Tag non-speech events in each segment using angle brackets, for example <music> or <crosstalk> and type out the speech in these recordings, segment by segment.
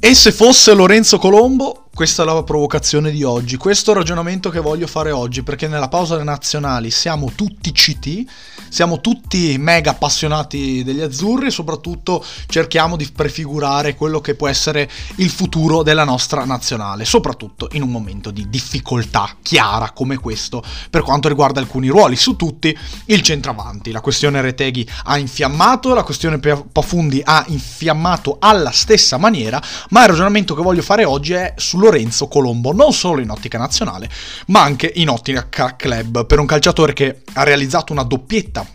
E se fosse Lorenzo Colombo, questa è la provocazione di oggi, questo è il ragionamento che voglio fare oggi, perché nella pausa nazionali siamo tutti CT, siamo tutti mega appassionati degli azzurri e soprattutto cerchiamo di prefigurare quello che può essere il futuro della nostra nazionale, soprattutto in un momento di difficoltà chiara come questo per quanto riguarda alcuni ruoli, su tutti il centravanti. La questione Reteghi ha infiammato, la questione Pafundi ha infiammato alla stessa maniera, ma il ragionamento che voglio fare oggi è sullo Lorenzo Colombo, non solo in ottica nazionale, ma anche in ottica club, per un calciatore che ha realizzato una doppietta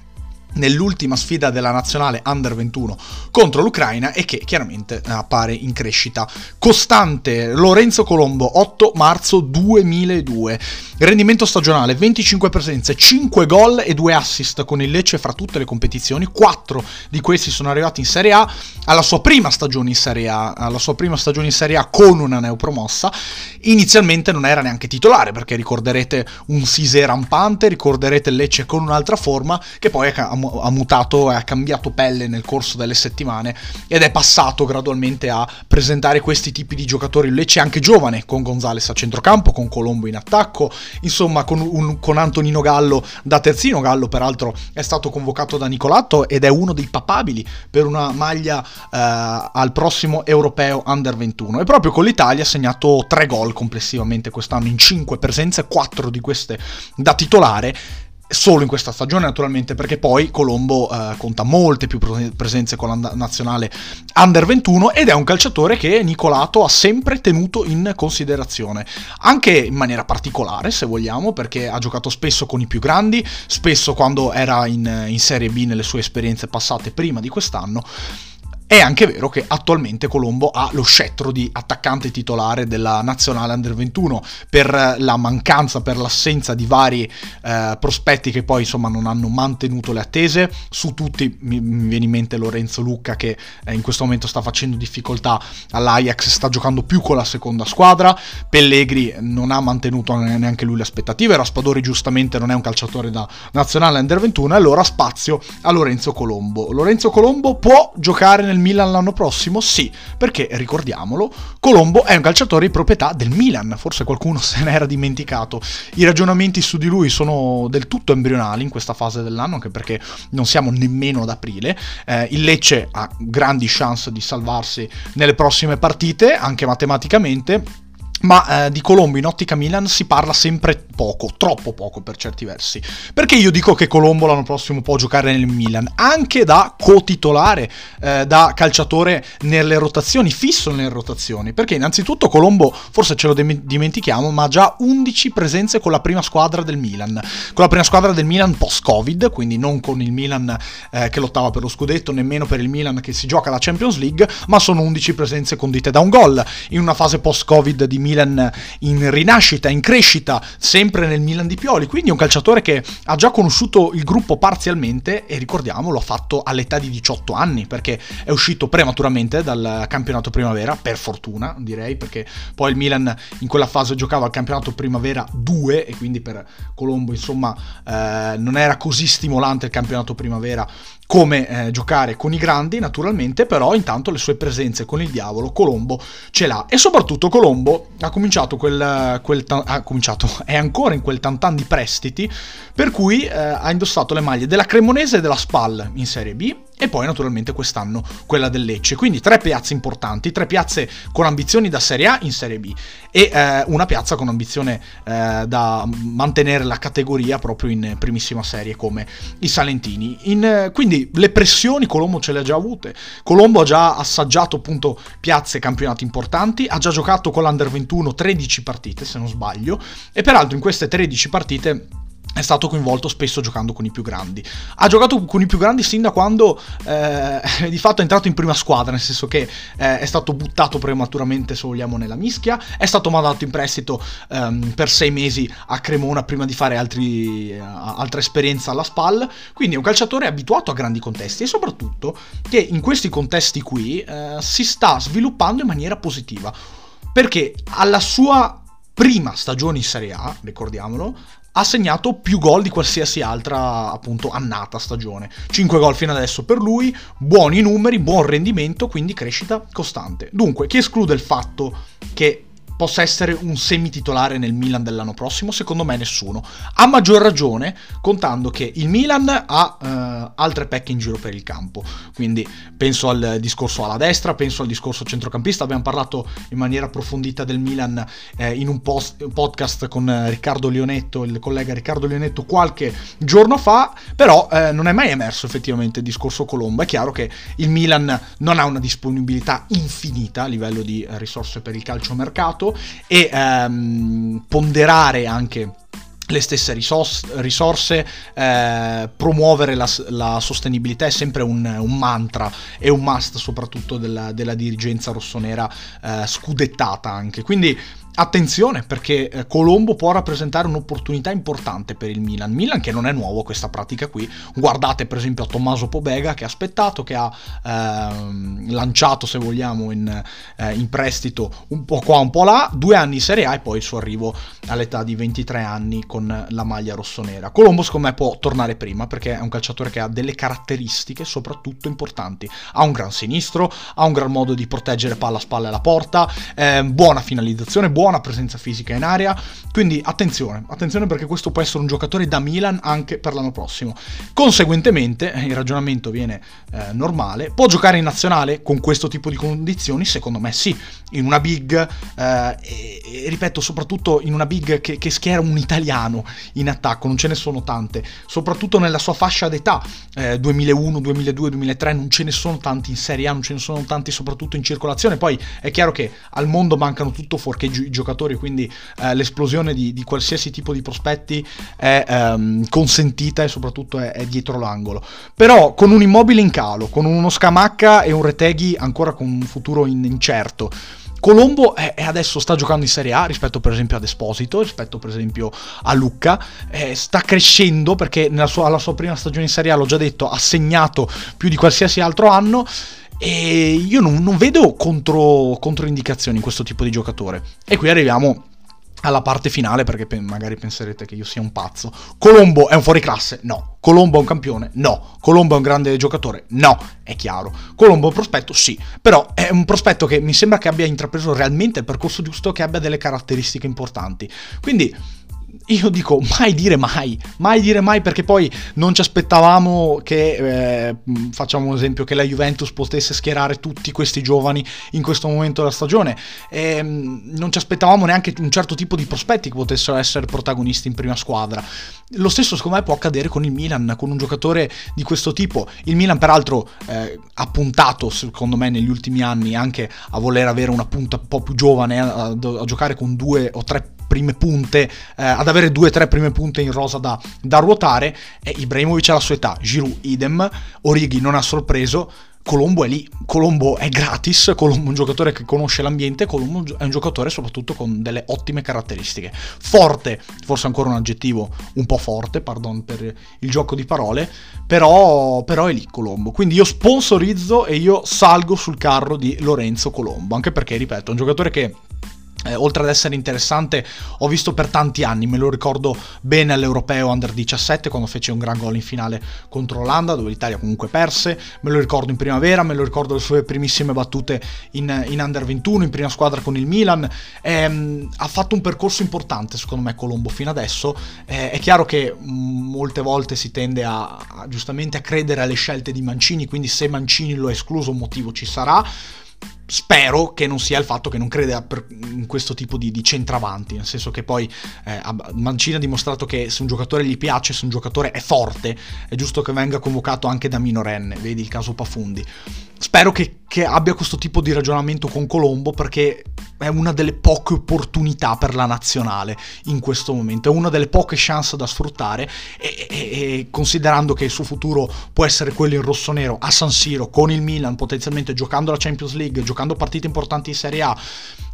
nell'ultima sfida della nazionale Under 21 contro l'Ucraina e che chiaramente appare in crescita costante. Lorenzo Colombo, 8 marzo 2002. Rendimento stagionale, 25 presenze, 5 gol e 2 assist con il Lecce fra tutte le competizioni. 4 di questi sono arrivati in Serie A alla sua prima stagione in Serie A, alla sua prima stagione in Serie A con una neopromossa. Inizialmente non era neanche titolare perché ricorderete un Sise rampante, ricorderete il Lecce con un'altra forma che poi ha mutato e ha cambiato pelle nel corso delle settimane ed è passato gradualmente a presentare questi tipi di giocatori. Lecce anche giovane, con Gonzales a centrocampo, con Colombo in attacco, insomma con, un, con Antonino Gallo da terzino. Gallo peraltro è stato convocato da Nicolatto ed è uno dei papabili per una maglia eh, al prossimo europeo under 21 e proprio con l'Italia ha segnato 3 gol complessivamente quest'anno in 5 presenze, 4 di queste da solo in questa stagione naturalmente perché poi Colombo eh, conta molte più presenze con la nazionale under 21 ed è un calciatore che Nicolato ha sempre tenuto in considerazione anche in maniera particolare se vogliamo perché ha giocato spesso con i più grandi spesso quando era in, in Serie B nelle sue esperienze passate prima di quest'anno è anche vero che attualmente Colombo ha lo scettro di attaccante titolare della nazionale under 21 per la mancanza, per l'assenza di vari eh, prospetti che poi insomma non hanno mantenuto le attese. Su tutti mi, mi viene in mente Lorenzo Lucca che eh, in questo momento sta facendo difficoltà all'Ajax, sta giocando più con la seconda squadra. Pellegri non ha mantenuto neanche lui le aspettative. Raspadori giustamente non è un calciatore da nazionale under 21 e allora spazio a Lorenzo Colombo. Lorenzo Colombo può giocare nel Milan l'anno prossimo? Sì, perché ricordiamolo, Colombo è un calciatore di proprietà del Milan, forse qualcuno <laughs> se ne era dimenticato. I ragionamenti su di lui sono del tutto embrionali in questa fase dell'anno, anche perché non siamo nemmeno ad aprile. Eh, il Lecce ha grandi chance di salvarsi nelle prossime partite, anche matematicamente ma eh, di Colombo in ottica Milan si parla sempre poco, troppo poco per certi versi. Perché io dico che Colombo l'anno prossimo può giocare nel Milan, anche da co-titolare, eh, da calciatore nelle rotazioni, fisso nelle rotazioni. Perché innanzitutto Colombo, forse ce lo dimentichiamo, ma ha già 11 presenze con la prima squadra del Milan. Con la prima squadra del Milan post-Covid, quindi non con il Milan eh, che lottava per lo scudetto, nemmeno per il Milan che si gioca la Champions League, ma sono 11 presenze condite da un gol in una fase post-Covid di Milan Milan in rinascita, in crescita, sempre nel Milan di Pioli, quindi un calciatore che ha già conosciuto il gruppo parzialmente e ricordiamo lo ha fatto all'età di 18 anni perché è uscito prematuramente dal campionato primavera, per fortuna direi, perché poi il Milan in quella fase giocava al campionato primavera 2 e quindi per Colombo insomma eh, non era così stimolante il campionato primavera come eh, giocare con i grandi, naturalmente, però intanto le sue presenze con il diavolo Colombo ce l'ha. E soprattutto Colombo ha cominciato quel, quel ha cominciato, <laughs> è ancora in quel tantan di prestiti, per cui eh, ha indossato le maglie della Cremonese e della Spal in Serie B e poi naturalmente quest'anno quella del Lecce. Quindi tre piazze importanti, tre piazze con ambizioni da Serie A in Serie B e eh, una piazza con ambizione eh, da mantenere la categoria proprio in primissima serie come i Salentini. In, quindi le pressioni Colombo ce le ha già avute. Colombo ha già assaggiato appunto piazze campionati importanti, ha già giocato con l'Under 21 13 partite se non sbaglio e peraltro in queste 13 partite è stato coinvolto spesso giocando con i più grandi. Ha giocato con i più grandi sin da quando eh, <laughs> di fatto è entrato in prima squadra, nel senso che eh, è stato buttato prematuramente, se vogliamo, nella mischia, è stato mandato in prestito ehm, per sei mesi a Cremona prima di fare altri, eh, altra esperienza alla SPAL, quindi è un calciatore abituato a grandi contesti e soprattutto che in questi contesti qui eh, si sta sviluppando in maniera positiva, perché alla sua prima stagione in Serie A, ricordiamolo, ha segnato più gol di qualsiasi altra appunto annata stagione. 5 gol fino adesso per lui, buoni numeri, buon rendimento, quindi crescita costante. Dunque, chi esclude il fatto che possa essere un semititolare nel Milan dell'anno prossimo? Secondo me nessuno. A maggior ragione contando che il Milan ha eh, altre pecche in giro per il campo. Quindi penso al discorso alla destra, penso al discorso centrocampista. Abbiamo parlato in maniera approfondita del Milan eh, in un, post, podcast con Riccardo Leonetto, il collega Riccardo Leonetto, qualche giorno fa. Però eh, non è mai emerso effettivamente il discorso Colombo. È chiaro che il Milan non ha una disponibilità infinita a livello di risorse per il calciomercato mercato e ehm, ponderare anche le stesse risorse, eh, promuovere la, la, sostenibilità è sempre un, un, mantra e un must soprattutto della, della dirigenza rossonera eh, scudettata anche. Quindi Attenzione perché eh, Colombo può rappresentare un'opportunità importante per il Milan. Milan che non è nuovo questa pratica qui. Guardate per esempio a Tommaso Pobega che ha aspettato, che ha ehm, lanciato se vogliamo in, eh, in, prestito un po' qua un po' là, due anni in Serie A e poi il suo arrivo all'età di 23 anni con la maglia rossonera. Colombo secondo me può tornare prima perché è un calciatore che ha delle caratteristiche soprattutto importanti. Ha un gran sinistro, ha un gran modo di proteggere palla a spalla alla porta, eh, buona finalizzazione, buona buona presenza fisica in area, quindi attenzione, attenzione perché questo può essere un giocatore da Milan anche per l'anno prossimo. Conseguentemente, eh, il ragionamento viene eh, normale, può giocare in nazionale con questo tipo di condizioni? Secondo me sì, in una big, eh, e, e, ripeto, soprattutto in una big che, che, schiera un italiano in attacco, non ce ne sono tante, soprattutto nella sua fascia d'età, eh, 2001, 2002, 2003, non ce ne sono tanti in Serie A, non ce ne sono tanti soprattutto in circolazione, poi è chiaro che al mondo mancano tutto fuorché gi- giocatori, quindi eh, l'esplosione di, di, qualsiasi tipo di prospetti è ehm, consentita e soprattutto è, è, dietro l'angolo. Però con un immobile in calo, con uno Scamacca e un Reteghi ancora con un futuro in, incerto. Colombo è, adesso sta giocando in Serie A rispetto per esempio ad Esposito, rispetto per esempio a Lucca, eh, sta crescendo perché nella sua, alla sua prima stagione in Serie A, l'ho già detto, ha segnato più di qualsiasi altro anno e io non, non vedo contro, controindicazioni in questo tipo di giocatore. E qui arriviamo alla parte finale perché pe- magari penserete che io sia un pazzo. Colombo è un fuoriclasse? No. Colombo è un campione? No. Colombo è un grande giocatore? No, è chiaro. Colombo è un prospetto? Sì. Però è un prospetto che mi sembra che abbia intrapreso realmente il percorso giusto, che abbia delle caratteristiche importanti. Quindi io dico mai dire mai, mai dire mai perché poi non ci aspettavamo che, eh, facciamo un esempio, che la Juventus potesse schierare tutti questi giovani in questo momento della stagione. E, non ci aspettavamo neanche un certo tipo di prospetti che potessero essere protagonisti in prima squadra. Lo stesso secondo me può accadere con il Milan, con un giocatore di questo tipo. Il Milan peraltro eh, ha puntato secondo me negli ultimi anni anche a voler avere una punta un po' più giovane, a, a giocare con due o tre prime punte, eh, ad avere due o tre prime punte in rosa da, da ruotare. E Ibrahimovic ha la sua età, Giroud idem, Orighi non ha sorpreso. Colombo è lì, Colombo è gratis, Colombo è un giocatore che conosce l'ambiente, Colombo è un giocatore soprattutto con delle ottime caratteristiche. Forte, forse ancora un aggettivo un po' forte, pardon per il gioco di parole, però, però è lì Colombo. Quindi io sponsorizzo e io salgo sul carro di Lorenzo Colombo, anche perché, ripeto, è un giocatore che eh, oltre ad essere interessante, ho visto per tanti anni, me lo ricordo bene all'Europeo Under 17 quando fece un gran gol in finale contro l'Olanda, dove l'Italia comunque perse, me lo ricordo in primavera, me lo ricordo le sue primissime battute in, in Under 21, in prima squadra con il Milan. Eh, ha fatto un percorso importante secondo me Colombo fino adesso. Eh, è chiaro che molte volte si tende a, a, giustamente a credere alle scelte di Mancini, quindi se Mancini lo ha escluso un motivo ci sarà spero che non sia il fatto che non creda in questo tipo di, di centravanti, nel senso che poi eh, Mancini ha dimostrato che se un giocatore gli piace, se un giocatore è forte, è giusto che venga convocato anche da minorenne, vedi il caso Pafundi. Spero che, che abbia questo tipo di ragionamento con Colombo perché è una delle poche opportunità per la nazionale in questo momento, è una delle poche chance da sfruttare e, e, e, considerando che il suo futuro può essere quello in rosso-nero a San Siro con il Milan potenzialmente giocando la Champions League, giocando partite importanti in Serie A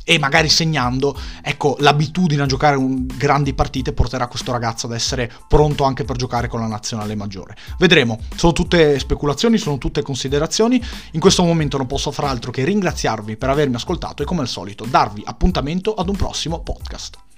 e magari segnando, ecco, l'abitudine a giocare grandi partite porterà questo ragazzo ad essere pronto anche per giocare con la nazionale maggiore. Vedremo, sono tutte speculazioni, sono tutte considerazioni. In questo momento non posso far altro che ringraziarvi per avermi ascoltato e come al solito darvi appuntamento ad un prossimo podcast.